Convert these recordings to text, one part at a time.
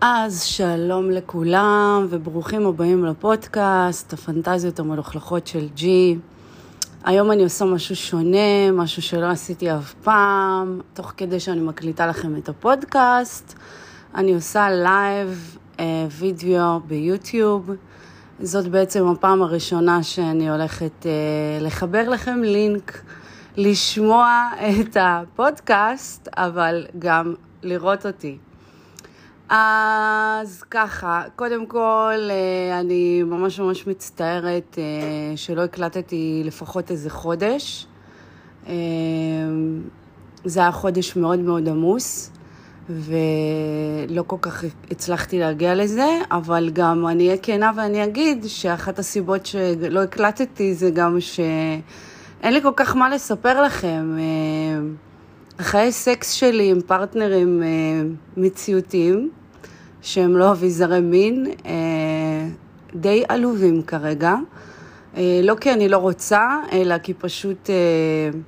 אז שלום לכולם וברוכים הבאים לפודקאסט, הפנטזיות המלוכלכות של ג'י. היום אני עושה משהו שונה, משהו שלא עשיתי אף פעם, תוך כדי שאני מקליטה לכם את הפודקאסט. אני עושה לייב אה, וידאו ביוטיוב. זאת בעצם הפעם הראשונה שאני הולכת אה, לחבר לכם לינק, לשמוע את הפודקאסט, אבל גם לראות אותי. אז ככה, קודם כל, אה, אני ממש ממש מצטערת אה, שלא הקלטתי לפחות איזה חודש. אה, זה היה חודש מאוד מאוד עמוס, ולא כל כך הצלחתי להגיע לזה, אבל גם אני אהיה כנה ואני אגיד שאחת הסיבות שלא הקלטתי זה גם שאין לי כל כך מה לספר לכם. החיי סקס שלי עם פרטנרים מציאותיים. שהם לא אביזרי מין, אה, די עלובים כרגע. אה, לא כי אני לא רוצה, אלא כי פשוט אה,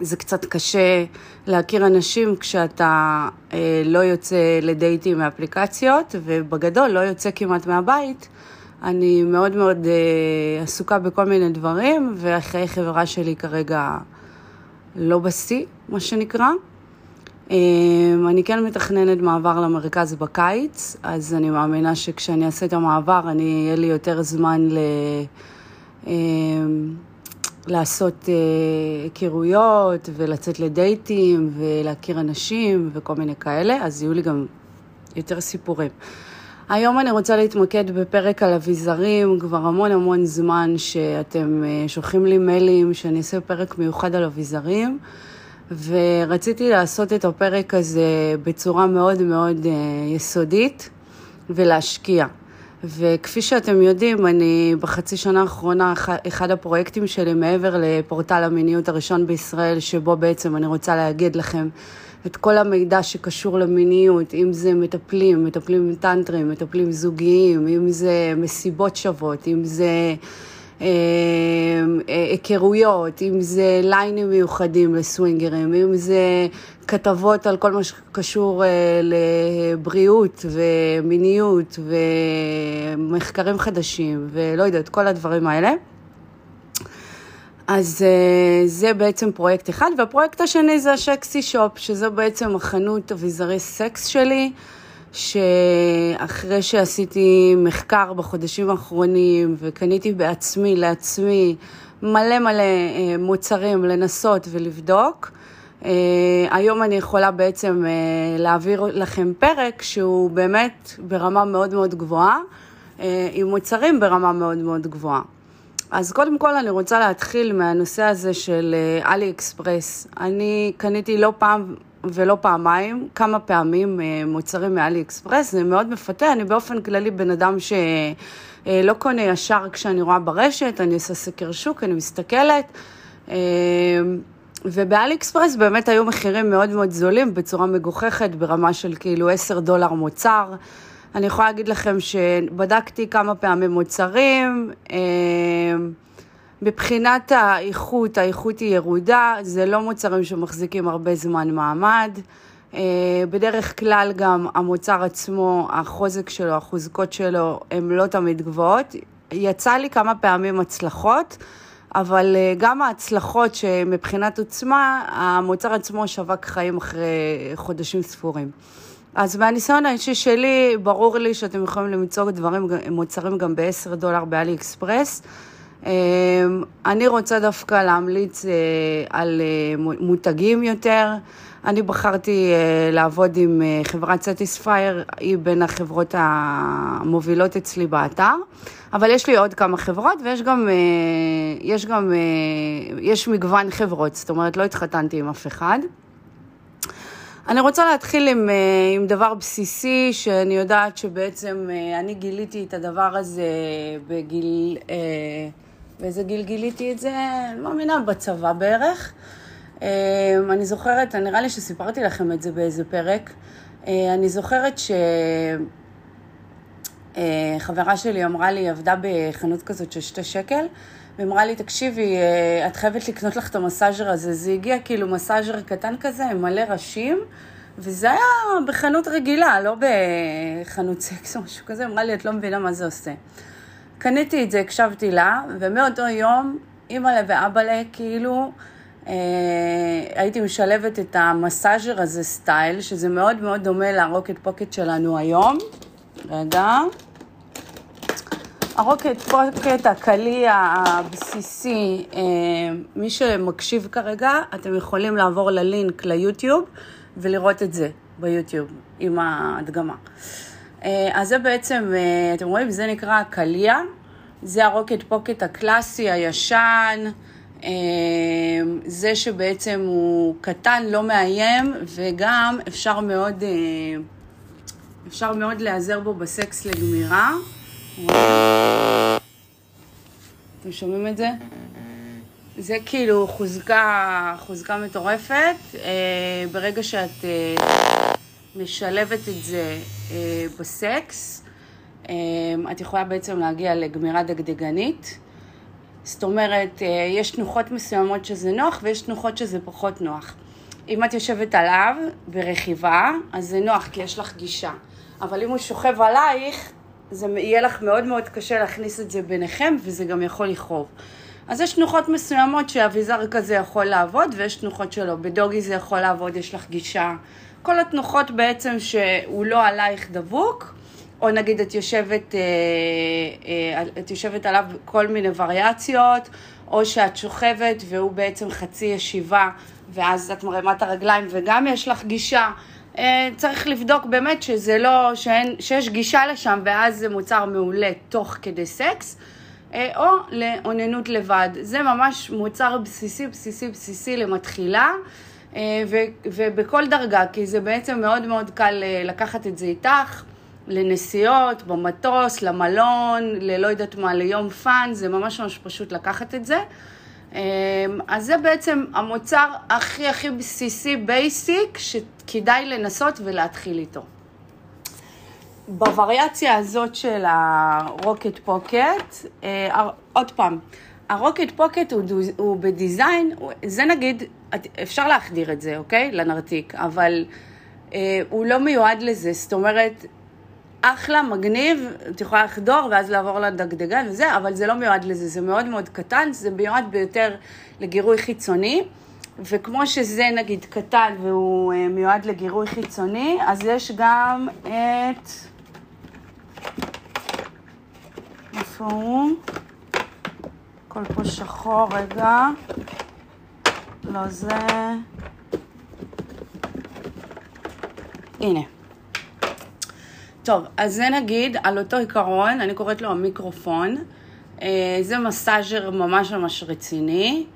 זה קצת קשה להכיר אנשים כשאתה לא יוצא לדייטים מאפליקציות, ובגדול לא יוצא כמעט מהבית. אני מאוד מאוד עסוקה בכל מיני דברים, והחיי חברה שלי כרגע לא בשיא, מה שנקרא. אמ, אני כן מתכננת מעבר למרכז בקיץ, אז אני מאמינה שכשאני אעשה את המעבר, אני, יהיה לי יותר זמן ל... אמ, לעשות אה, היכרויות ולצאת לדייטים ולהכיר אנשים וכל מיני כאלה, אז יהיו לי גם יותר סיפורים. היום אני רוצה להתמקד בפרק על אביזרים, כבר המון המון זמן שאתם אה, שולחים לי מיילים שאני אעשה פרק מיוחד על אביזרים. ורציתי לעשות את הפרק הזה בצורה מאוד מאוד אה, יסודית ולהשקיע. וכפי שאתם יודעים, אני בחצי שנה האחרונה, אחד הפרויקטים שלי מעבר לפורטל המיניות הראשון בישראל, שבו בעצם אני רוצה להגיד לכם את כל המידע שקשור למיניות, אם זה מטפלים, מטפלים טנטרים, מטפלים זוגיים, אם זה מסיבות שוות, אם זה... אה, אה, היכרויות, אם זה ליינים מיוחדים לסווינגרים, אם זה כתבות על כל מה שקשור אה, לבריאות ומיניות ומחקרים חדשים ולא יודעת, כל הדברים האלה. אז זה בעצם פרויקט אחד, והפרויקט השני זה השקסי שופ, שזה בעצם החנות אביזרי סקס שלי. שאחרי שעשיתי מחקר בחודשים האחרונים וקניתי בעצמי, לעצמי, מלא מלא אה, מוצרים לנסות ולבדוק, אה, היום אני יכולה בעצם אה, להעביר לכם פרק שהוא באמת ברמה מאוד מאוד גבוהה, עם מוצרים ברמה מאוד מאוד גבוהה. אז קודם כל אני רוצה להתחיל מהנושא הזה של אלי אקספרס. אני קניתי לא פעם ולא פעמיים, כמה פעמים אה, מוצרים מאלי אקספרס, זה מאוד מפתה, אני באופן כללי בן אדם שלא אה, קונה ישר כשאני רואה ברשת, אני עושה סקר שוק, אני מסתכלת. אה, ובאלי אקספרס באמת היו מחירים מאוד מאוד זולים, בצורה מגוחכת, ברמה של כאילו 10 דולר מוצר. אני יכולה להגיד לכם שבדקתי כמה פעמים מוצרים, מבחינת האיכות, האיכות היא ירודה, זה לא מוצרים שמחזיקים הרבה זמן מעמד. אה, בדרך כלל גם המוצר עצמו, החוזק שלו, החוזקות שלו, הן לא תמיד גבוהות. יצא לי כמה פעמים הצלחות, אבל אה, גם ההצלחות שמבחינת עוצמה, המוצר עצמו שבק חיים אחרי חודשים ספורים. אז מהניסיון האישי שלי, ברור לי שאתם יכולים למצוא דברים, מוצרים גם ב-10 דולר באלי אקספרס. אמ, אני רוצה דווקא להמליץ אה, על אה, מותגים יותר. אני בחרתי אה, לעבוד עם חברת Satisfyer, היא בין החברות המובילות אצלי באתר, אבל יש לי עוד כמה חברות ויש גם, יש גם, יש מגוון חברות, זאת אומרת לא התחתנתי עם אף אחד. אני רוצה להתחיל עם, עם דבר בסיסי, שאני יודעת שבעצם אני גיליתי את הדבר הזה בגיל... באיזה גיל גיליתי את זה? אני מאמינה בצבא בערך. אמ, אני זוכרת, נראה לי שסיפרתי לכם את זה באיזה פרק. אה, אני זוכרת ש... אה, שלי אמרה לי, היא עבדה בחנות כזאת של שתי שקל, ואמרה לי, תקשיבי, אה, את חייבת לקנות לך את המסאז'ר הזה. זה הגיע כאילו מסאז'ר קטן כזה, עם מלא ראשים, וזה היה בחנות רגילה, לא בחנות סקס או משהו כזה. אמרה לי, את לא מבינה מה זה עושה. קניתי את זה, הקשבתי לה, ומאותו יום, אימא'לה ואבא'לה, כאילו, אה, הייתי משלבת את המסאז'ר הזה סטייל, שזה מאוד מאוד דומה לרוקט פוקט שלנו היום. רגע. הרוקט פוקט הקלי הבסיסי, אה, מי שמקשיב כרגע, אתם יכולים לעבור ללינק ליוטיוב ולראות את זה ביוטיוב עם ההדגמה. אה, אז זה בעצם, אה, אתם רואים, זה נקרא קליע, זה הרוקט פוקט הקלאסי, הישן, זה שבעצם הוא קטן, לא מאיים, וגם אפשר מאוד, אפשר מאוד להיעזר בו בסקס לגמירה. אתם שומעים את זה? זה כאילו חוזקה, חוזקה מטורפת. אה, ברגע שאת אה, משלבת את זה אה, בסקס, את יכולה בעצם להגיע לגמירה דגדגנית. זאת אומרת, יש תנוחות מסוימות שזה נוח ויש תנוחות שזה פחות נוח. אם את יושבת עליו ברכיבה, אז זה נוח כי יש לך גישה. אבל אם הוא שוכב עלייך, זה יהיה לך מאוד מאוד קשה להכניס את זה ביניכם, וזה גם יכול לכאוב. אז יש תנוחות מסוימות שאביזר כזה יכול לעבוד, ויש תנוחות שלא. בדוגי זה יכול לעבוד, יש לך גישה. כל התנוחות בעצם שהוא לא עלייך דבוק, או נגיד את יושבת, אה, אה, את יושבת עליו כל מיני וריאציות, או שאת שוכבת והוא בעצם חצי ישיבה, ואז את מרימה את הרגליים וגם יש לך גישה. אה, צריך לבדוק באמת שזה לא, שאין, שיש גישה לשם ואז זה מוצר מעולה תוך כדי סקס, או לאוננות לבד. זה ממש מוצר בסיסי, בסיסי, בסיסי למתחילה. אה, ובכל דרגה, כי זה בעצם מאוד מאוד קל לקחת את זה איתך לנסיעות, במטוס, למלון, ללא יודעת מה, ליום fun, זה ממש ממש פשוט לקחת את זה. אז זה בעצם המוצר הכי הכי בסיסי, basic, כדאי לנסות ולהתחיל איתו. בווריאציה הזאת של ה rocket pocket, אה, עוד פעם, ה rocket pocket הוא, הוא ב design, זה נגיד, אפשר להחדיר את זה, אוקיי? לנרתיק, אבל אה, הוא לא מיועד לזה, זאת אומרת, אחלה, מגניב, את יכולה לחדור ואז לעבור לדגדגן וזה, אבל זה לא מיועד לזה, זה מאוד מאוד קטן, זה מיועד ביותר לגירוי חיצוני. וכמו שזה נגיד קטן והוא אה, מיועד לגירוי חיצוני, אז יש גם את... איפה הוא? הכל פה שחור, רגע. לא זה. הנה. טוב, אז זה נגיד על אותו עיקרון, אני קוראת לו המיקרופון. אה, זה מסאז'ר ממש ממש רציני.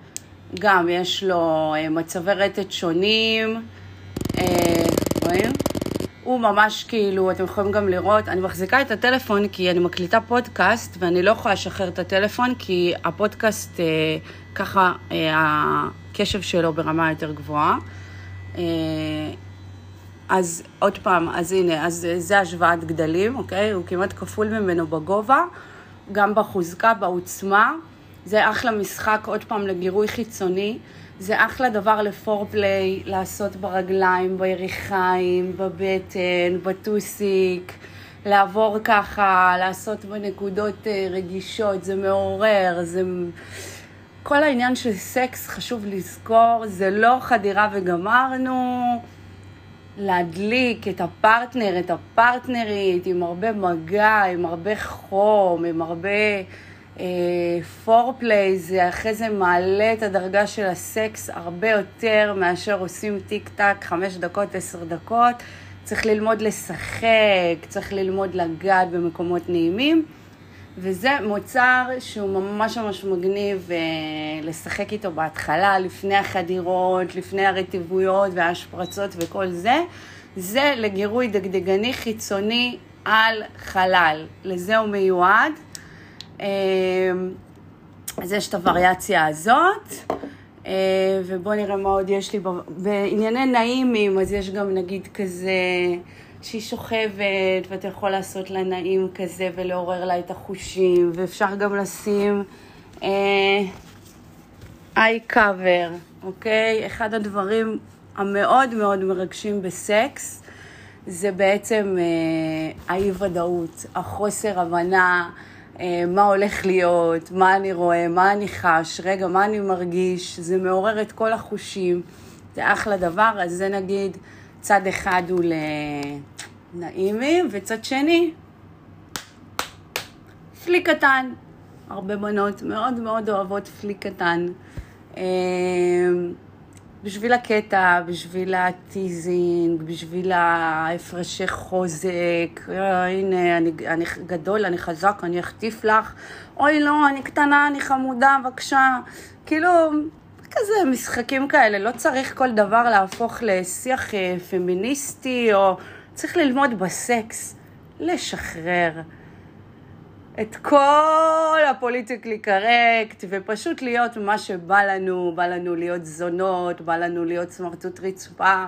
גם יש לו אה, מצבי רטט שונים, אה, רואים? הוא ממש כאילו, אתם יכולים גם לראות, אני מחזיקה את הטלפון כי אני מקליטה פודקאסט ואני לא יכולה לשחרר את הטלפון כי הפודקאסט אה, ככה אה, הקשב שלו ברמה יותר גבוהה. אה, אז עוד פעם, אז הנה, אז זה השוואת גדלים, אוקיי? הוא כמעט כפול ממנו בגובה, גם בחוזקה, בעוצמה. זה אחלה משחק, עוד פעם, לגירוי חיצוני. זה אחלה דבר לפורפליי, לעשות ברגליים, ביריחיים, בבטן, בטוסיק, לעבור ככה, לעשות בנקודות אה, רגישות, זה מעורר, זה... כל העניין של סקס, חשוב לזכור, זה לא חדירה וגמרנו. להדליק את הפרטנר, את הפרטנרית, עם הרבה מגע, עם הרבה חום, עם הרבה... פורפליי זה אחרי זה מעלה את הדרגה של הסקס הרבה יותר מאשר עושים טיק טק חמש דקות, עשר דקות. צריך ללמוד לשחק, צריך ללמוד לגעת במקומות נעימים. וזה מוצר שהוא ממש ממש מגניב אה, לשחק איתו בהתחלה, לפני החדירות, לפני הרטיבויות וההשפרצות וכל זה. זה לגירוי דגדגני חיצוני על חלל. לזה הוא מיועד. אמ, אז יש את הווריאציה הזאת, אה, ובואו נראה מה עוד יש לי. בענייני נעימים, אז יש גם נגיד כזה שהיא שוכבת, ואתה יכול לעשות לה נעים כזה ולעורר לה את החושים, ואפשר גם לשים איי uh, קאבר, אוקיי? אחד הדברים המאוד מאוד מרגשים בסקס זה בעצם uh, האי-ודאות, החוסר הבנה, מה הולך להיות, מה אני רואה, מה אני חש, רגע, מה אני מרגיש, זה מעורר את כל החושים, זה אחלה דבר, אז זה נגיד צד אחד הוא לנעימי, וצד שני, פליק קטן. הרבה בנות מאוד מאוד אוהבות פליק קטן. בשביל הקטע, בשביל ה teasing, בשביל ההפרשי חוזק, הנה, אני, אני גדול, אני חזק, אני אחטיף לך, אוי לא, אני קטנה, אני חמודה, בבקשה. כאילו, כזה משחקים כאלה, לא צריך כל דבר להפוך לשיח אה, פמיניסטי, או צריך ללמוד בסקס, לשחרר. את כל ה politically correct, ופשוט להיות מה שבא לנו, בא לנו להיות זונות, בא לנו להיות סמרטוט רצפה,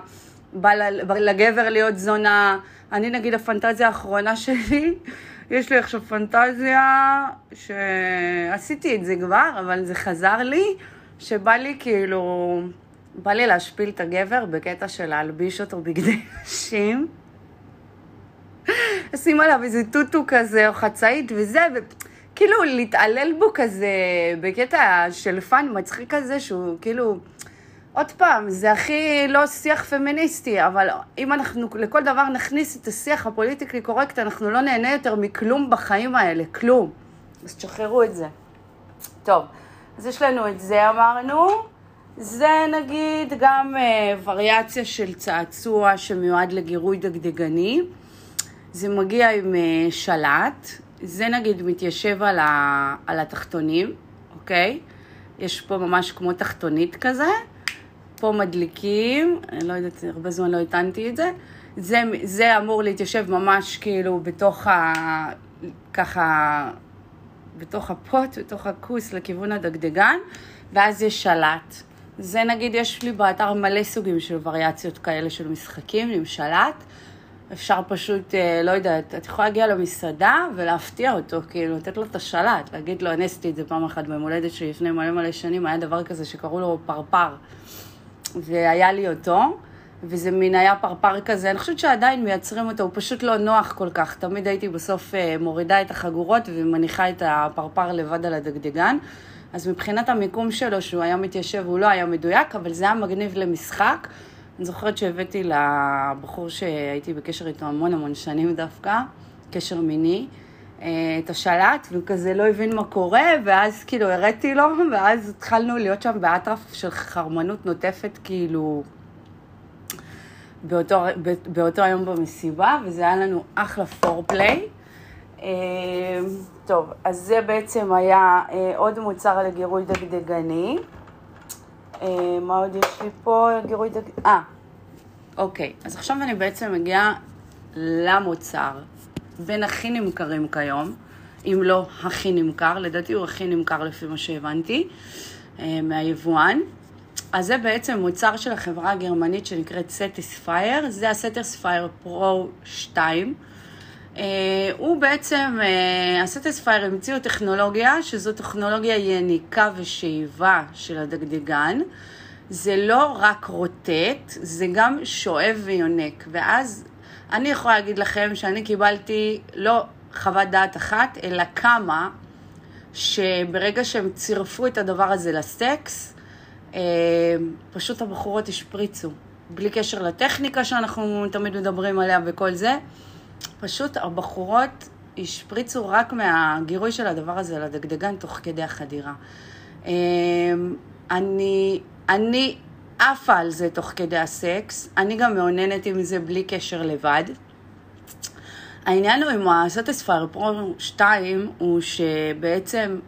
בא לגברת להיות זונה. אני נגיד הפנטזיה האחרונה שלי, יש לי עכשיו פנטזיה שעשיתי את זה כבר, אבל זה חזר לי, שבא לי כאילו, בא לי להשפיל את הגבר בקטע של להלביש אותו בגדי נשים. לשים עליו איזה טוטו כזה, או חצאית וזה, וכאילו להתעלל בו כזה, בקטע של fun מצחיק כזה, שהוא כאילו... עוד פעם, זה הכי לא שיח פמיניסטי, אבל אם אנחנו לכל דבר נכניס את השיח הפוליטיקלי קורקט, אנחנו לא נהנה יותר מכלום בחיים האלה, כלום. אז תשחררו את זה. טוב, אז יש לנו את זה אמרנו. זה נגיד גם אה, וריאציה של צעצוע שמיועד לגירוי דגדגני. זה מגיע עם אה, שלט, זה נגיד מתיישב על, ה, על התחתונים, אוקיי? יש פה ממש כמו תחתונית כזה, פה מדליקים, אני לא יודעת, הרבה זמן לא הטענתי את זה. זה, זה אמור להתיישב ממש כאילו בתוך ה... ככה... בתוך הפוט, בתוך הכוס לכיוון הדגדגן, ואז יש שלט. זה נגיד, יש לי באתר מלא סוגים של וריאציות כאלה של משחקים עם שלט. אפשר פשוט, אה, לא יודעת, את יכולה להגיע למסעדה ולהפתיע אותו, כאילו, לתת לו את השלט, להגיד לו, אני עשיתי את זה פעם אחת ביום הולדת שלי לפני מלא מלא שנים, היה דבר כזה שקראו לו פרפר. והיה לי אותו, וזה מין היה פרפר כזה, אני חושבת שעדיין מייצרים אותו, הוא פשוט לא נוח כל כך. תמיד הייתי בסוף אה, מורידה את החגורות ומניחה את הפרפר לבד על הדגדגן. אז מבחינת המיקום שלו, שהוא היה מתיישב, הוא לא היה מדויק, אבל זה היה מגניב למשחק. אני זוכרת שהבאתי לבחור שהייתי בקשר איתו המון המון שנים דווקא, קשר מיני, אה, את השלט, והוא כזה לא הבין מה קורה, ואז כאילו הראתי לו, ואז התחלנו להיות שם באטרף של חרמנות נוטפת, כאילו, באותו, באותו היום במסיבה, וזה היה לנו אחלה פורפליי. אה, טוב, אז זה בעצם היה אה, עוד מוצר לגירוי דגדגני. אה, מה עוד יש לי פה? גירוי דג... אה, אוקיי. אז עכשיו אני בעצם מגיעה למוצר בין הכי נמכרים כיום, אם לא הכי נמכר, לדעתי הוא הכי נמכר לפי מה שהבנתי אה, מהיבואן. אז זה בעצם מוצר של החברה הגרמנית שנקראת Satisfyer, זה ה-Satisfyer Pro 2. Uh, הוא בעצם, הסטיספייר uh, המציאו טכנולוגיה, שזו טכנולוגיה יניקה ושאיבה של הדגדגן. זה לא רק רוטט, זה גם שואב ויונק. ואז אני יכולה להגיד לכם שאני קיבלתי לא חוות דעת אחת, אלא כמה, שברגע שהם צירפו את הדבר הזה לסקס, uh, פשוט הבחורות השפריצו. בלי קשר לטכניקה שאנחנו תמיד מדברים עליה וכל זה. פשוט הבחורות השפריצו רק מהגירוי של הדבר הזה לדגדגן תוך כדי החדירה. אמ, אני, אני עפה על זה תוך כדי הסקס, אני גם מאוננת עם זה בלי קשר לבד. העניין הוא עם הסטספייר פרו 2 הוא שבעצם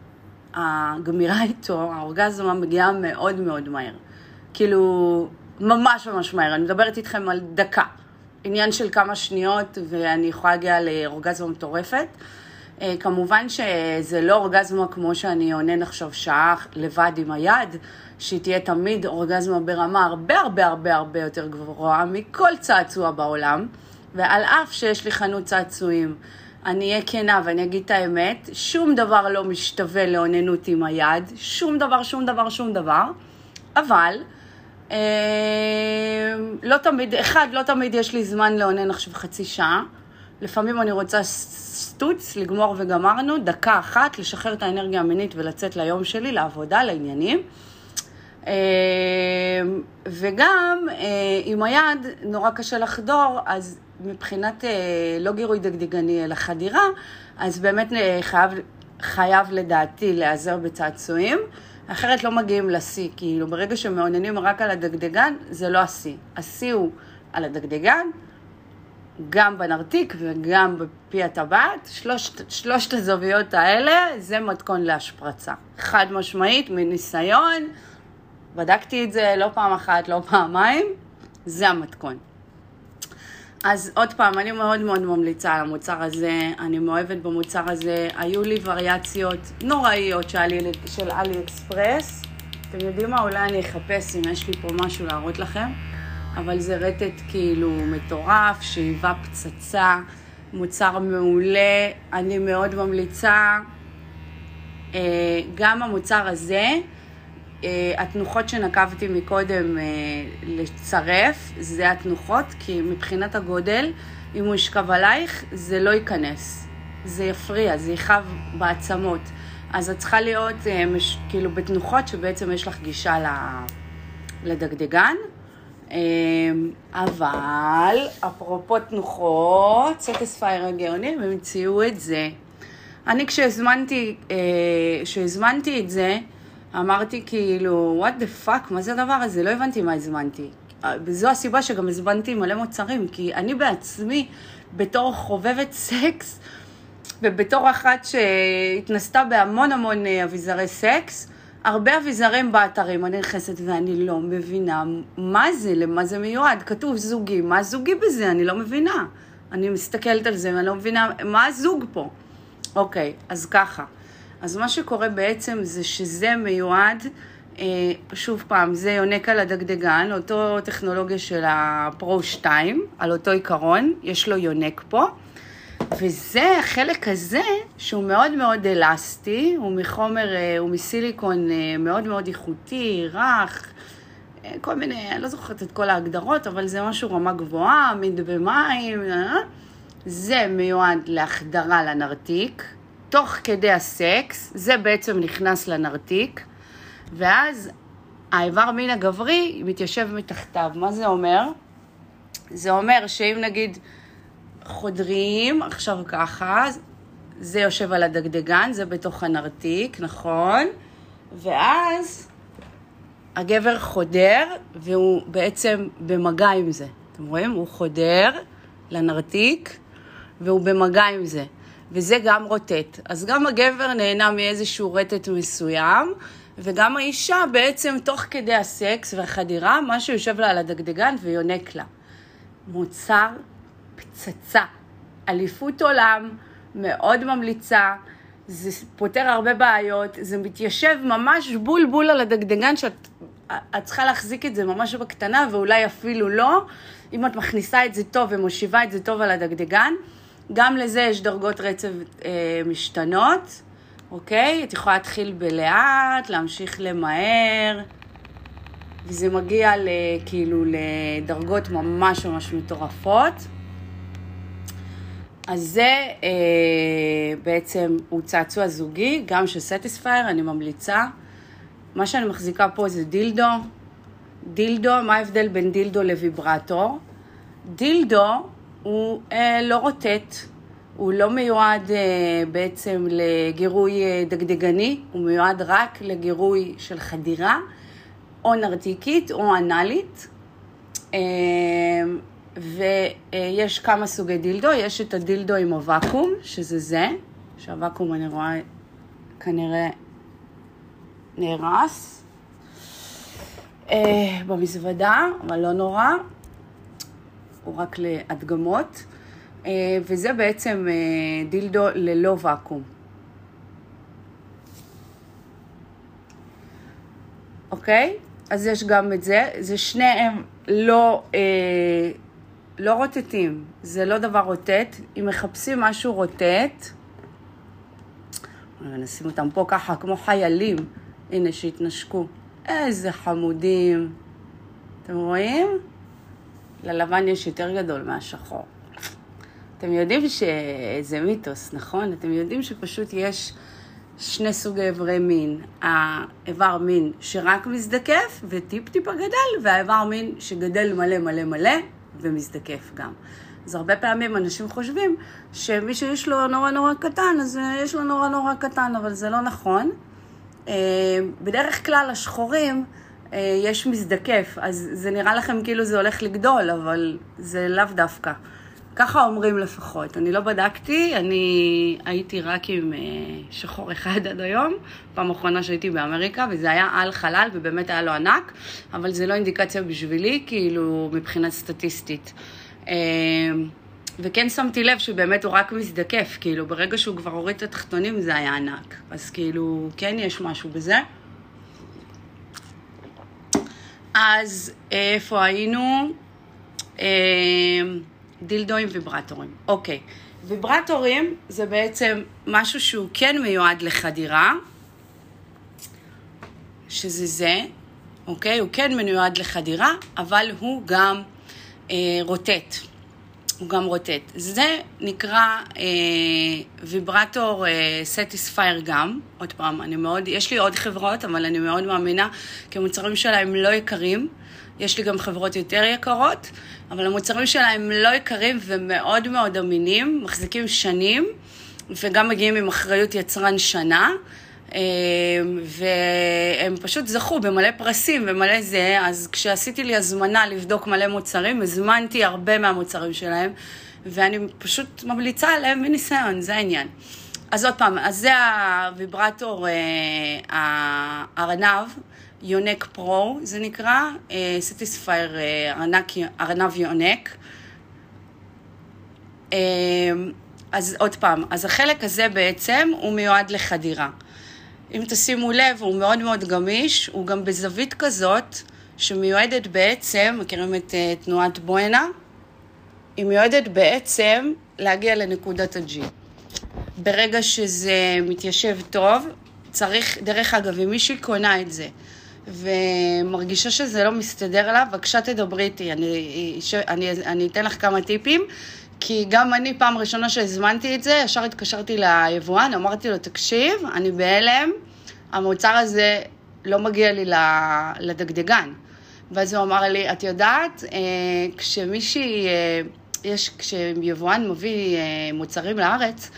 הגמירה איתו, האורגזמה מגיעה מאוד מאוד מהר. כאילו, ממש ממש מהר. אני מדברת איתכם על דקה. עניין של כמה שניות ואני יכולה להגיע לאורגזמה מטורפת. אה, כמובן שזה לא אורגזמה כמו שאני עונן עכשיו שעה לבד עם היד, שהיא תהיה תמיד אורגזמה ברמה הרבה הרבה הרבה הרבה יותר גבוהה מכל צעצוע בעולם. ועל אף שיש לי חנות צעצועים, אני אהיה כנה ואני אגיד את האמת, שום דבר לא משתווה לאוננות עם היד, שום דבר, שום דבר, שום דבר, אבל לא תמיד, אחד, לא תמיד יש לי זמן לאונן עכשיו חצי שעה, לפעמים אני רוצה סטוץ, לגמור וגמרנו, דקה אחת, לשחרר את האנרגיה המינית ולצאת ליום שלי, לעבודה, לעניינים. אה, וגם אה, עם היד נורא קשה לחדור, אז מבחינת אה, לא גירוי דגדגני אלא חדירה, אז באמת חייב, חייב לדעתי להיעזר בצעצועים, אחרת לא מגיעים לשיא, כאילו ברגע שמעוננים רק על הדגדגן, זה לא השיא. השיא הוא על הדגדגן, גם בנרתיק וגם בפי הטבעת, שלושת, שלושת הזוויות האלה זה מתכון להשפרצה. חד משמעית, מניסיון, בדקתי את זה לא פעם אחת, לא פעמיים, זה המתכון. אז עוד פעם, אני מאוד מאוד ממליצה על המוצר הזה, אני מאוהבת במוצר הזה, היו לי וריאציות נוראיות לי, של אלי אקספרס, אתם יודעים מה? אולי אני אחפש אם יש לי פה משהו להראות לכם, אבל זה רטט כאילו מטורף, שאיבה פצצה, מוצר מעולה, אני מאוד ממליצה. אה, גם המוצר הזה, התנוחות שנקבתי מקודם אה, לצרף, זה התנוחות, כי מבחינת הגודל, אם הוא ישכב עלייך, זה לא ייכנס. זה יפריע, זה יכאב בעצמות. אז את צריכה להיות אה, כאילו בתנוחות שבעצם יש לך גישה לדגדגן. אבל, אפרופו תנוחות, סטספייר הגאוני, הם המציאו את זה. אני כשהזמנתי, כשהזמנתי את זה, אמרתי כאילו, what the fuck, מה זה הדבר הזה? לא הבנתי מה הזמנתי. וזו הסיבה שגם הזמנתי מלא מוצרים, כי אני בעצמי, בתור חובבת סקס, ובתור אחת שהתנסתה בהמון המון אה, אביזרי סקס, הרבה אביזרים באתרים, אני נכנסת ואני לא מבינה מה זה, למה זה מיועד. כתוב זוגי, מה זוגי בזה? אני לא מבינה. אני מסתכלת על זה ואני לא מבינה מה הזוג פה. אוקיי, אז ככה. אז מה שקורה בעצם זה שזה מיועד, אה, שוב פעם, זה יונק על הדגדגן, אותו טכנולוגיה של הפרו 2, על אותו עיקרון, יש לו יונק פה. וזה החלק הזה שהוא מאוד מאוד אלסטי, הוא מחומר, אה, הוא מסיליקון אה, מאוד מאוד איכותי, רך, כל מיני, אני לא זוכרת את כל ההגדרות, אבל זה משהו רמה גבוהה, עמיד במים, זה מיועד להחדרה לנרתיק, תוך כדי הסקס, זה בעצם נכנס לנרתיק, ואז האיבר מין הגברי מתיישב מתחתיו. מה זה אומר? זה אומר שאם נגיד חודרים, עכשיו ככה, זה יושב על הדגדגן, זה בתוך הנרתיק, נכון? ואז הגבר חודר, והוא בעצם במגע עם זה. אתם רואים? הוא חודר לנרתיק, והוא במגע עם זה. וזה גם רוטט. אז גם הגבר נהנה מאיזשהו רטט מסוים, וגם האישה בעצם תוך כדי הסקס והחדירה, משהו יושב לה על הדגדגן ויונק לה. מוצר פצצה, אליפות עולם, מאוד ממליצה, זה פותר הרבה בעיות, זה מתיישב ממש בול בול על הדגדגן שאת את צריכה להחזיק את זה ממש בקטנה ואולי אפילו לא, אם את מכניסה את זה טוב ומושיבה את זה טוב על הדגדגן. גם לזה יש דרגות רצב אה, משתנות, אוקיי? את יכולה להתחיל בלאט, להמשיך למהר, וזה מגיע כאילו לדרגות ממש ממש מטורפות. אז זה אה, בעצם הוא צעצוע זוגי, גם של סטיספייר, אני ממליצה. מה שאני מחזיקה פה זה דילדו. דילדו, מה ההבדל בין דילדו לוויברטור? דילדו הוא אה, לא רוטט, הוא לא מיועד אה, בעצם לגירוי אה, דגדגני, הוא מיועד רק לגירוי של חדירה, או נרתיקית או אנאלית. אה, ויש כמה סוגי דילדו, יש את הדילדו עם הוואקום, שזה זה, שהוואקום אני רואה כנראה נהרס אה, במזוודה, אבל לא נורא. הוא רק להדגמות, אה, וזה בעצם אה, דילדו ללא ואקום. אוקיי? אז יש גם את זה, זה שניהם לא, אה, לא רוטטים, זה לא דבר רוטט. אם מחפשים משהו רוטט, נשים אותם פה ככה כמו חיילים, הנה שהתנשקו. איזה חמודים. אתם רואים? ללבן יש יותר גדול מהשחור. אתם יודעים שזה מיתוס, נכון? אתם יודעים שפשוט יש שני סוגי איברי מין. האיבר מין שרק מזדקף וטיפ-טיפה גדל, והאיבר מין שגדל מלא מלא מלא ומזדקף גם. אז הרבה פעמים אנשים חושבים שמי שיש לו נורא נורא קטן, אז יש לו נורא נורא קטן, אבל זה לא נכון. אה, בדרך כלל השחורים, אה, יש מזדקף, אז זה נראה לכם כאילו זה הולך לגדול, אבל זה לאו דווקא. ככה אומרים לפחות. אני לא בדקתי, אני הייתי רק עם אה, שחור אחד עד היום, פעם אחרונה שהייתי באמריקה, וזה היה על חלל, ובאמת היה לו ענק, אבל זה לא אינדיקציה בשבילי, כאילו, מבחינה סטטיסטית. אה, וכן שמתי לב שבאמת הוא רק מזדקף, כאילו, ברגע שהוא כבר הוריד את התחתונים זה היה ענק. אז כאילו, כן יש משהו בזה. אז איפה היינו? דילדואים ויברטורים. אוקיי. ויברטורים זה בעצם משהו שהוא כן מיועד לחדירה, שזה זה, אוקיי? הוא כן מיועד לחדירה, אבל הוא גם אה, רוטט. הוא גם רוטט. זה נקרא אה, ויברטור סטיספייר אה, גם. עוד פעם, אני מאוד, יש לי עוד חברות, אבל אני מאוד מאמינה, כי המוצרים שלהם לא יקרים. יש לי גם חברות יותר יקרות, אבל המוצרים שלהם לא יקרים ומאוד מאוד אמינים, מחזיקים שנים, וגם מגיעים עם אחריות יצרן שנה. אה, והם פשוט זכו במלא פרסים ומלא זה, אז כשעשיתי לי הזמנה לבדוק מלא מוצרים, הזמנתי הרבה מהמוצרים שלהם, ואני פשוט ממליצה עליהם מניסיון, זה העניין. אז עוד פעם, אז זה הוויברטור, אה, הארנב, יונק Pro, זה נקרא, סטיספייר אה, ארנב יונק. אז עוד פעם, אז החלק הזה בעצם הוא מיועד לחדירה. אם תשימו לב, הוא מאוד מאוד גמיש, הוא גם בזווית כזאת שמיועדת בעצם, מכירים את uh, תנועת בואי הנה? היא מיועדת בעצם להגיע לנקודת ה-G. ברגע שזה מתיישב טוב, צריך, דרך אגב, אם מישהי קונה את זה ומרגישה שזה לא מסתדר לה, בבקשה תדברי איתי, אני, אני, אני אתן לך כמה טיפים. כי גם אני, פעם ראשונה שהזמנתי את זה, ישר התקשרתי ליבואן, אמרתי לו, תקשיב, אני בהלם, המוצר הזה לא מגיע לי לדגדגן. ואז הוא אמר לי, את יודעת, אה, כשמישהי, אה, יש, כשיבואן מביא אה, מוצרים לארץ,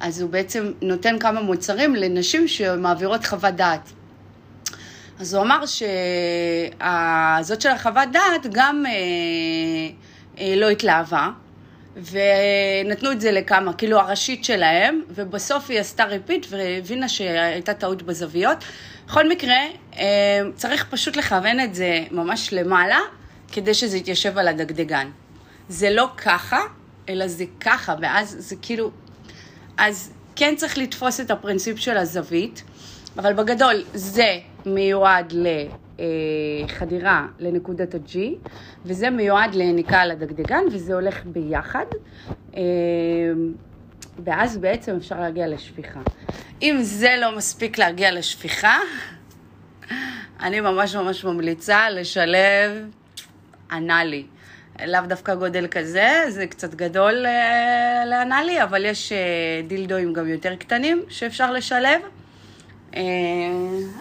אז הוא בעצם נותן כמה מוצרים לנשים שמעבירות חוות דעת. אז הוא אמר שזאת של החוות דעת גם לא התלהבה, ונתנו את זה לכמה, כאילו הראשית שלהם, ובסוף היא עשתה ריפיט והבינה שהייתה טעות בזוויות. בכל מקרה, אה, צריך פשוט לכוון את זה ממש למעלה, כדי שזה יתיישב על הדגדגן. זה לא ככה, אלא זה ככה, ואז זה כאילו... אז כן צריך לתפוס את הפרינציפ של הזווית, אבל בגדול זה מיועד ל... אה, לנקודת ה-G, וזה מיועד ליניקה על הדגדגן, וזה הולך ביחד, אה, ואז בעצם אפשר להגיע לשפיכה. אם זה לא מספיק להגיע לשפיכה, אני ממש ממש ממליצה לשלב אנאלי. לאו דווקא גודל כזה, זה קצת גדול אה, לאנאלי, אבל יש דילדואים גם יותר קטנים שאפשר לשלב. אה,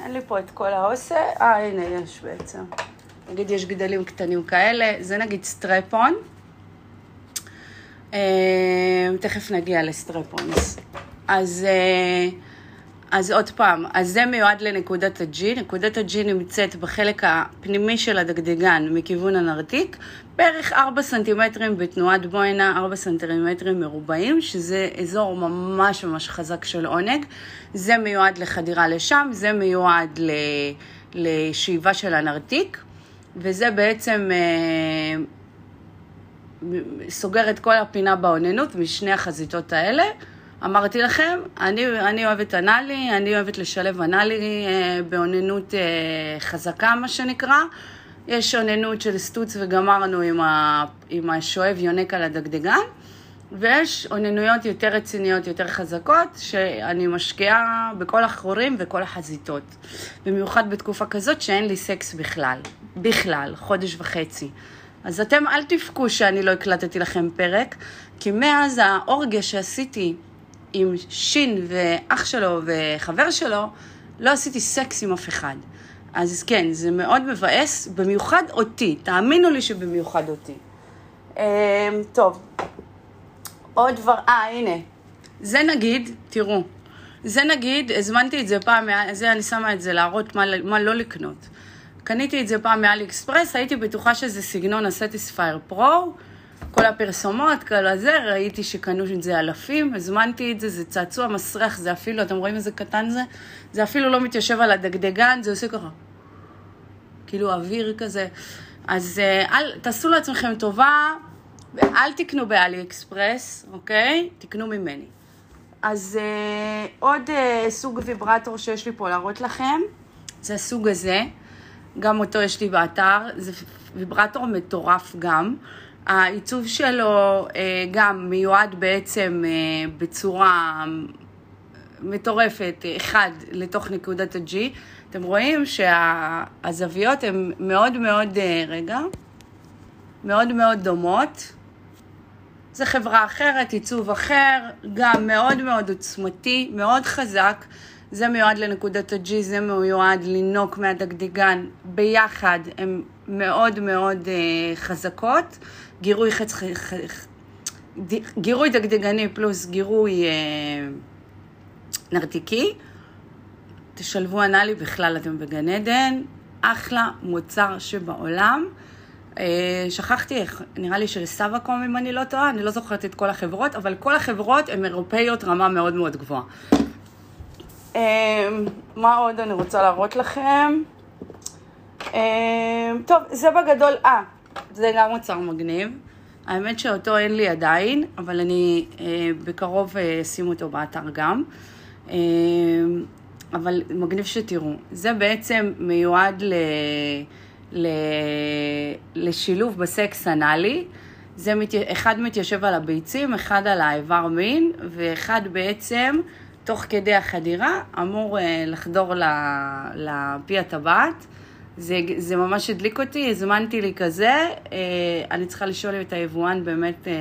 אין לי פה את כל האוסה, אה הנה יש בעצם. נגיד יש גדלים קטנים כאלה, זה נגיד סטרפון. אה, תכף נגיע לסטרפונס. אז, אה, אז עוד פעם, אז זה מיועד לנקודת ה-G, נקודת ה-G נמצאת בחלק הפנימי של הדגדגן מכיוון הנרתיק, בערך 4 סנטימטרים בתנועת בוינה, 4 סנטימטרים מרובעים, שזה אזור ממש ממש חזק של עונג. זה מיועד לחדירה לשם, זה מיועד לשאיבה של הנרתיק, וזה בעצם אה, סוגר את כל הפינה באוננות משני החזיתות האלה. אמרתי לכם, אני, אני אוהבת אנאלי, אני אוהבת לשלב אנאלי אה, באוננות אה, חזקה, מה שנקרא. יש אוננות של סטוץ וגמרנו עם, ה, עם השואב יונק על הדגדגן, ויש אוננויות יותר רציניות, יותר חזקות, שאני משקיעה בכל החורים וכל החזיתות. במיוחד בתקופה כזאת שאין לי סקס בכלל. בכלל, חודש וחצי. אז אתם אל תבכו שאני לא הקלטתי לכם פרק, כי מאז האורגיה שעשיתי עם שין ואח שלו וחבר שלו, לא עשיתי סקס עם אף אחד. אז כן, זה מאוד מבאס, במיוחד אותי, תאמינו לי שבמיוחד אותי. אמ, טוב, עוד דבר, אה, הנה. זה נגיד, תראו, זה נגיד, הזמנתי את זה פעם, זה אני שמה את זה להראות מה, מה לא לקנות. קניתי את זה פעם מאלי אקספרס, הייתי בטוחה שזה סגנון הסטיספייר Pro, כל הפרסומות, כל הזה, ראיתי שקנו את זה אלפים, הזמנתי את זה, זה צעצוע מסריח, זה אפילו, אתם רואים איזה קטן זה? זה אפילו לא מתיישב על הדגדגן, זה עושה ככה, כאילו אוויר כזה. אז אה, אל, תעשו לעצמכם טובה, ואל תקנו באלי אקספרס, אוקיי? תקנו ממני. אז אה, עוד אה, סוג ויברטור שיש לי פה להראות לכם, זה הסוג הזה. גם אותו יש לי באתר, זה ויברטור מטורף גם. העיצוב שלו אה, גם מיועד בעצם אה, בצורה מטורפת, אחד לתוך נקודת ה-G. אתם רואים שהזוויות הן מאוד מאוד, אה, רגע, מאוד מאוד דומות. זה חברה אחרת, עיצוב אחר, גם מאוד מאוד עוצמתי, מאוד חזק. זה מיועד לנקודת ה-G, זה מיועד לנוק מהדגדגן. ביחד הן מאוד מאוד חזקות. גירוי חץ... ח... גירוי דגדגני פלוס גירוי uh, נרתיקי. תשלבו אנאלי, בכלל אתם בגן עדן. אחלה מוצר שבעולם. Uh, שכחתי, נראה לי של סאבקום אם אני לא טועה, אני לא זוכרת את כל החברות, אבל כל החברות הן אירופאיות רמה מאוד מאוד גבוהה. אמ, מה עוד אני רוצה להראות לכם? אמ, טוב, זה בגדול, אה, זה גם מוצר מגניב. האמת שאותו אין לי עדיין, אבל אני אה, בקרוב אה, אשים אותו באתר גם. אה, אבל מגניב שתראו. זה בעצם מיועד ל, ל, לשילוב בסקס אנאלי. זה מת, אחד מתיישב על הביצים, אחד על האיבר מין, ואחד בעצם תוך כדי החדירה אמור אה, לחדור לפי הטבעת. זה, זה ממש הדליק אותי, הזמנתי לי כזה, אה, אני צריכה לשאול את היבואן באמת, אה,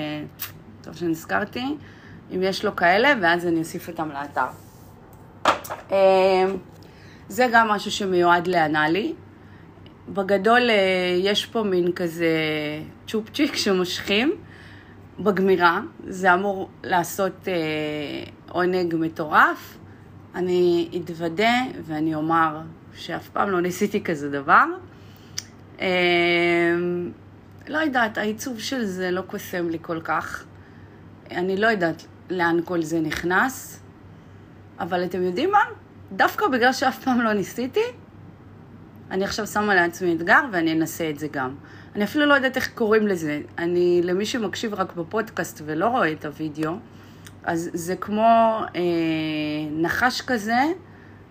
טוב שנזכרתי, אם יש לו כאלה, ואז אני אוסיף אותם לאתר. זה גם משהו שמיועד לאנאלי. בגדול יש פה מין כזה צ'ופצ'יק שמושכים. בגמירה, זה אמור לעשות אה, עונג מטורף. אני אתוודה ואני אומר שאף פעם לא ניסיתי כזה דבר. אה, לא יודעת, העיצוב של זה לא קוסם לי כל כך. אני לא יודעת לאן כל זה נכנס, אבל אתם יודעים מה? דווקא בגלל שאף פעם לא ניסיתי, אני עכשיו שמה לעצמי אתגר ואני אנסה את זה גם. אני אפילו לא יודעת איך קוראים לזה. אני, למי שמקשיב רק בפודקאסט ולא רואה את הוידאו, אז זה כמו אה, נחש כזה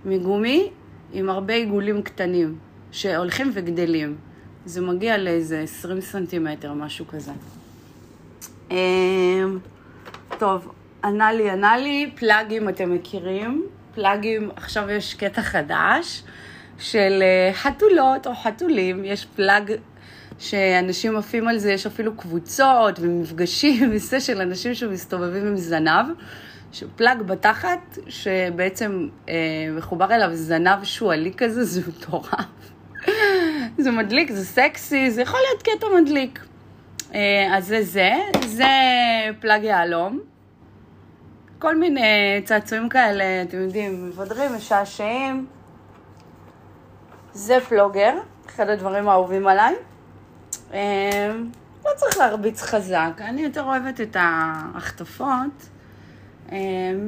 מגומי עם הרבה עיגולים קטנים שהולכים וגדלים. זה מגיע לאיזה 20 סנטימטר, משהו כזה. אה, טוב, ענה לי, ענה לי, פלאגים אתם מכירים. פלאגים, עכשיו יש קטע חדש של אה, חתולות או חתולים, יש פלאג שאנשים עפים על זה, יש אפילו קבוצות ומפגשים וזה של אנשים שמסתובבים עם זנב, פלאג בתחת, שבעצם אה, מחובר אליו זנב שועלי כזה, זה מטורף. זה מדליק, זה סקסי, זה יכול להיות קטע מדליק. אה, אז זה זה, זה פלאג יהלום. כל מיני צעצועים כאלה, אתם יודעים, מבדרים, משעשעים. זה פלוגר, אחד הדברים האהובים עליי. אמ, לא צריך להרביץ חזק, אני יותר אוהבת את ההחטפות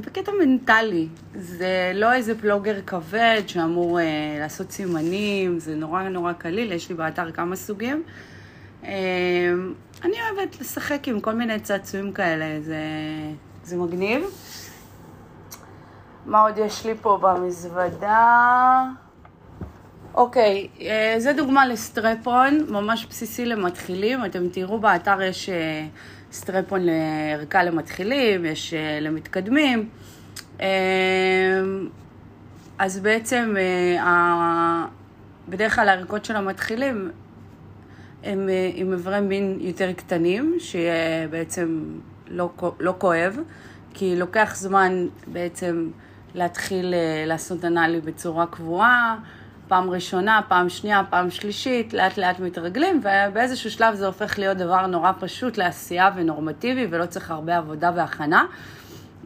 בקטע מנטלי. זה לא איזה פלוגר כבד שאמור אה, לעשות סימנים, זה נורא נורא קליל, יש לי באתר כמה סוגים. אמ, אני אוהבת לשחק עם כל מיני צעצועים כאלה, זה, זה מגניב. מה עוד יש לי פה במזוודה? אוקיי, אה, זה דוגמה לסטרפון, ממש בסיסי למתחילים. אתם תראו באתר יש אה, סטרפון לערכה למתחילים, יש אה, למתקדמים. אז בעצם בדרך כלל הערכות של המתחילים הם עם איברי מין יותר קטנים, שיהיה בעצם לא, לא כואב, כי לוקח זמן בעצם להתחיל לעשות אנאלי בצורה קבועה. פעם ראשונה, פעם שנייה, פעם שלישית, לאט לאט מתרגלים, ובאיזשהו שלב זה הופך להיות דבר נורא פשוט לעשייה ונורמטיבי, ולא צריך הרבה עבודה והכנה.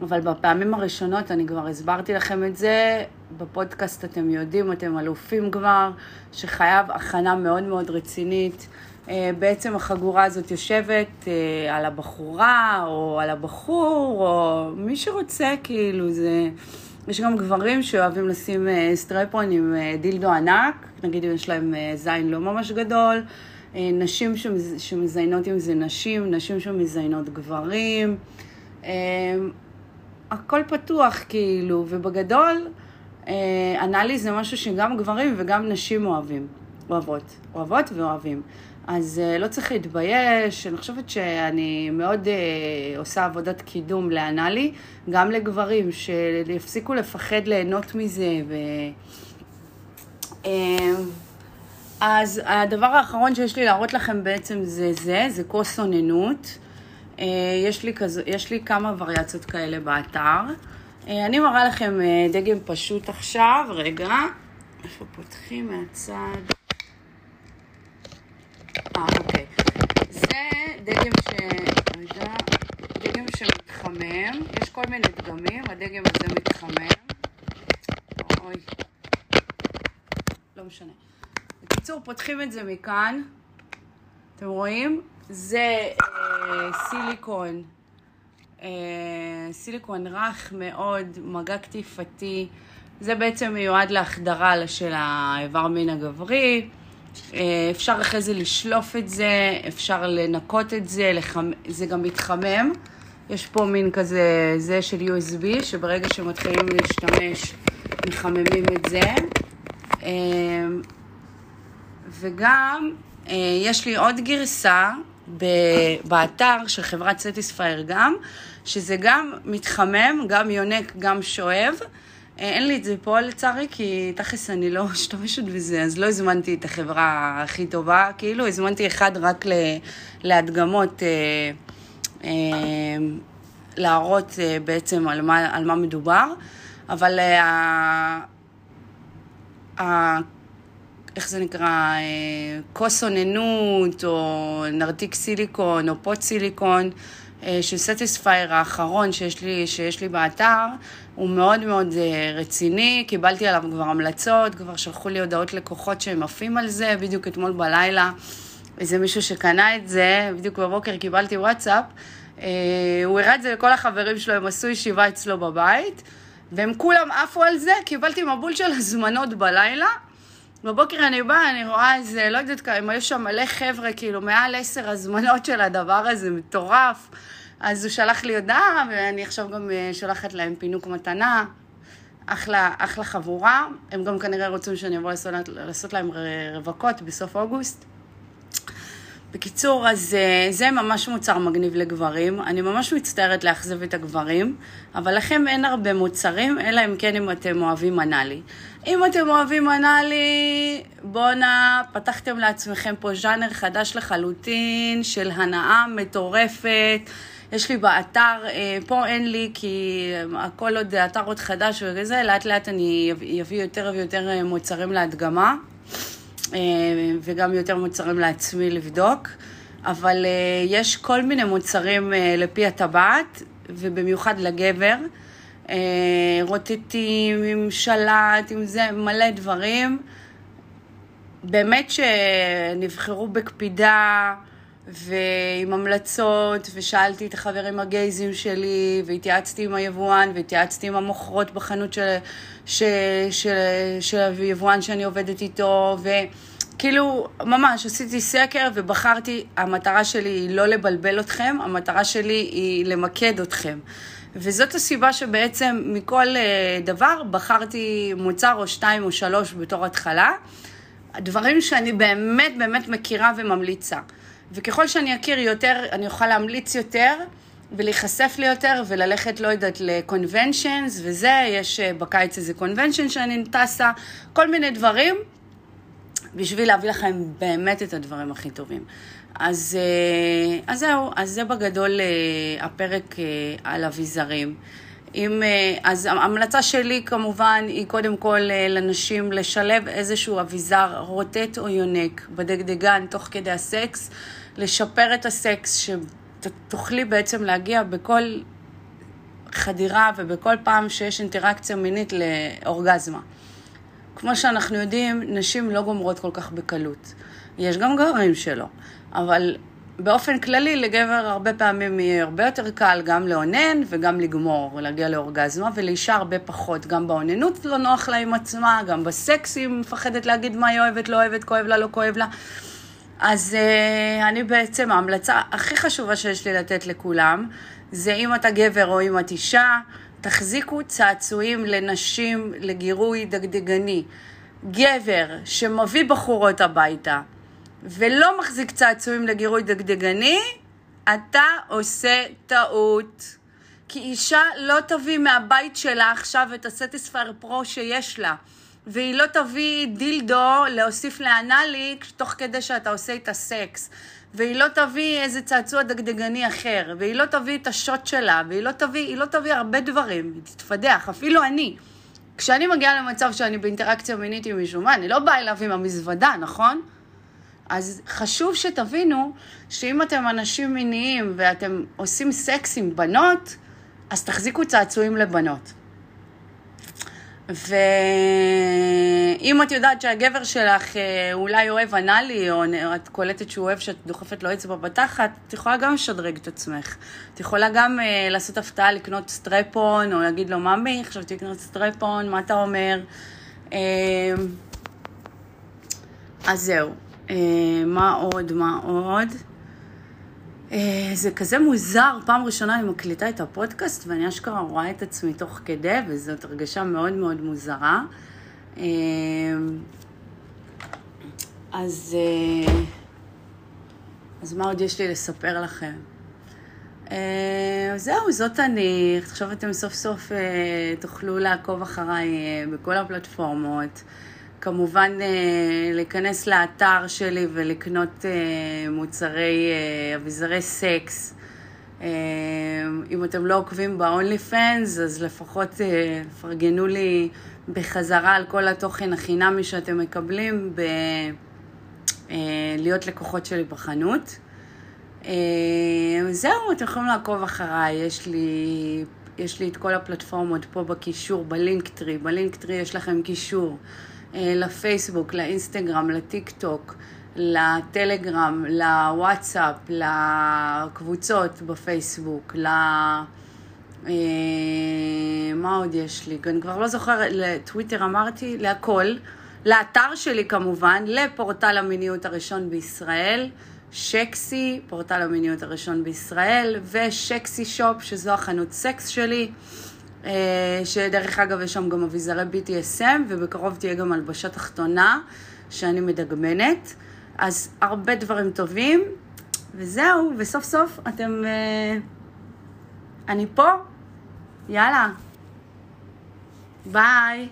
אבל בפעמים הראשונות, אני כבר הסברתי לכם את זה, בפודקאסט אתם יודעים, אתם אלופים כבר, שחייב הכנה מאוד מאוד רצינית. אה, בעצם החגורה הזאת יושבת אה, על הבחורה, או על הבחור, או מי שרוצה, כאילו, זה... יש גם גברים שאוהבים לשים אה, סטרפון עם אה, דילדו ענק, נגיד אם יש להם אה, זין לא ממש גדול, נשים שמזיינות עם זה נשים, נשים שמזיינות גברים. הכל פתוח כאילו, ובגדול, אנאלי זה משהו שגם גברים וגם נשים אוהבים, אוהבות, אוהבות ואוהבים. אז uh, לא צריך להתבייש, אני חושבת שאני מאוד uh, עושה עבודת קידום לאנאלי, גם לגברים, שיפסיקו לפחד ליהנות מזה. ו... Uh, אז הדבר האחרון שיש לי להראות לכם בעצם זה זה, זה כוס אוננות. Uh, יש, יש לי כמה וריאציות כאלה באתר. Uh, אני מראה לכם uh, דגם פשוט עכשיו, רגע, איפה פותחים מהצד? אה, אוקיי. זה דגם ש... רגע, דגם שמתחמם, יש כל מיני דגמים, הדגם הזה מתחמם. אוי, לא משנה. בקיצור, פותחים את זה מכאן, אתם רואים? זה אה, סיליקון, אה, סיליקון רך מאוד, מגע קטיפתי. זה בעצם מיועד להחדרה של האיבר מין הגברי. אה, אפשר אחרי זה לשלוף את זה, אפשר לנקות את זה, לחמ... זה גם מתחמם. יש פה מין כזה, זה של USB, שברגע שמתחילים להשתמש, מחממים את זה. אה, וגם, אה, יש לי עוד גרסה באתר של חברת סטיספייר גם, שזה גם מתחמם, גם יונק, גם שואב. אה, אין לי את זה פה לצערי, כי תכלס אני לא משתמשת בזה, אז לא הזמנתי את החברה הכי טובה, כאילו הזמנתי אחד רק להדגמות, אה, אה, להראות בעצם על מה, על מה מדובר, אבל איך זה נקרא, כוס אוננות, או נרתיק סיליקון, או פות סיליקון, של סטיספייר האחרון שיש לי, שיש לי באתר, הוא מאוד מאוד אה, רציני, קיבלתי עליו כבר המלצות, כבר שלחו לי הודעות לקוחות שהם עפים על זה, בדיוק אתמול בלילה, איזה מישהו שקנה את זה, בדיוק בבוקר קיבלתי וואטסאפ, אה, הוא הראה את זה לכל החברים שלו, הם עשו ישיבה אצלו בבית, והם כולם עפו על זה, קיבלתי מבול של הזמנות בלילה. בבוקר אני באה, אני רואה איזה, לא יודעת כמה, היו שם מלא חבר'ה, כאילו מעל עשר הזמנות של הדבר הזה, מטורף. אז הוא שלח לי הודעה, ואני עכשיו גם אה, שולחת להם פינוק מתנה. אחלה, אחלה חבורה. הם גם כנראה רוצים שאני אבוא לעשות, לעשות להם רווקות בסוף אוגוסט. בקיצור, אז אה, זה ממש מוצר מגניב לגברים. אני ממש מצטערת לאכזב את הגברים, אבל לכם אין הרבה מוצרים, אלא אם כן אם אתם אוהבים אנאלי. אם אתם אוהבים אנאלי, בואנה, פתחתם לעצמכם פה ז'אנר חדש לחלוטין של הנאה מטורפת. יש לי באתר, אה, פה אין לי כי אה, הכל עוד אתר עוד חדש וכזה, לאט לאט אני אביא יותר ויותר אה, מוצרים להדגמה, וגם יותר מוצרים לעצמי לבדוק, אבל יש כל מיני מוצרים לפי הטבעת, ובמיוחד לגבר. רוטטים, עם שלט, עם זה, מלא דברים. באמת שנבחרו בקפידה, ועם המלצות, ושאלתי את החברים הגייזים שלי, והתייעצתי עם היבואן, והתייעצתי עם המוכרות בחנות של, של, של, של היבואן שאני עובדת איתו, וכאילו, ממש עשיתי סקר ובחרתי, המטרה שלי היא לא לבלבל אתכם, המטרה שלי היא למקד אתכם. וזאת הסיבה שבעצם מכל אה, דבר בחרתי מוצר או שתיים או שלוש בתור התחלה. דברים שאני באמת באמת מכירה וממליצה. וככל שאני אכיר יותר, אני אוכל להמליץ יותר ולהיחשף לי יותר וללכת, לא יודעת, לקונבנשנס וזה, יש אה, בקיץ איזה קונבנשן שאני טסה, כל מיני דברים, בשביל להביא לכם באמת את הדברים הכי טובים. אז, אה, אז זהו, אז זה בגדול אה, הפרק על אביזרים. אם, אז ההמלצה שלי כמובן היא קודם כל לנשים לשלב איזשהו אביזר רוטט או יונק בדגדגן תוך כדי הסקס, לשפר את הסקס, שתוכלי בעצם להגיע בכל חדירה ובכל פעם שיש אינטראקציה מינית לאורגזמה. כמו שאנחנו יודעים, נשים לא גומרות כל כך בקלות. יש גם גברים שלא, אבל באופן כללי לגבר הרבה פעמים יהיה הרבה יותר קל גם לאונן וגם לגמור, להגיע לאורגזמה, ולאישה הרבה פחות. גם באוננות לא נוח לה עם עצמה, גם בסקס היא מפחדת להגיד מה היא אוהבת, לא אוהבת, כואב לה, לא כואב לה. אז uh, אני בעצם, ההמלצה הכי חשובה שיש לי לתת לכולם, זה אם אתה גבר או אם את אישה, תחזיקו צעצועים לנשים לגירוי דגדגני. גבר שמביא בחורות הביתה ולא מחזיק צעצועים לגירוי דגדגני, אתה עושה טעות. כי אישה לא תביא מהבית שלה עכשיו את הסטיספייר פרו שיש לה. והיא לא תביא דילדו להוסיף לאנאלי תוך כדי שאתה עושה איתה סקס. והיא לא תביא איזה צעצוע דגדגני אחר, והיא לא תביא את השוט שלה, והיא לא תביא, לא תביא הרבה דברים, היא תתפדח, אפילו אני. כשאני מגיעה למצב שאני באינטראקציה מינית עם מישהו, מה, אני לא באה אליו עם המזוודה, נכון? אז חשוב שתבינו שאם אתם אנשים מיניים ואתם עושים סקס עם בנות, אז תחזיקו צעצועים לבנות. ואם את יודעת שהגבר שלך אה, אולי אוהב אנאלי, או את קולטת שהוא אוהב שאת דוחפת לו אצבע בתחת, את יכולה גם לשדרג את עצמך. את יכולה גם uh, לעשות הפתעה לקנות סטרפון, או להגיד לו, ממי, חשבתי לקנות סטרפון, מה אתה אומר? Uh, אז זהו. Uh, מה עוד? מה עוד? אה, זה כזה מוזר, פעם ראשונה אני מקליטה את הפודקאסט ואני אשכרה רואה את עצמי תוך כדי, וזאת הרגשה מאוד מאוד מוזרה. אה, אז, אה, אז מה עוד יש לי לספר לכם? זהו, זאת אני. עכשיו אתם סוף סוף תוכלו לעקוב אחריי בכל הפלטפורמות. כמובן אה, להיכנס לאתר שלי ולקנות אה, מוצרי אה, אביזרי סקס. אם אתם לא עוקבים ב-only fans, אז לפחות פרגנו לי בחזרה על כל התוכן החינמי שאתם מקבלים ב... להיות לקוחות שלי בחנות. זהו, אתם יכולים לעקוב אחריי, יש לי, יש לי את כל הפלטפורמות פה בקישור, בלינקטרי, בלינקטרי יש לכם קישור. אה, לפייסבוק, לאינסטגרם, לטיק טוק, לטלגרם, לוואטסאפ, לקבוצות בפייסבוק, ל... אה, מה עוד יש לי? אני כבר לא זוכרת, לטוויטר אמרתי, להכל. לאתר שלי כמובן, לפורטל המיניות הראשון בישראל, שקסי, פורטל המיניות הראשון בישראל, ושקסי שופ, שזו החנות סקס שלי. אה, שדרך אגב יש שם גם אביזרי BTSM, ובקרוב תהיה גם הלבשה תחתונה שאני מדגמנת. אז הרבה דברים טובים, וזהו, וסוף סוף אתם... אה, אני פה, יאללה, ביי.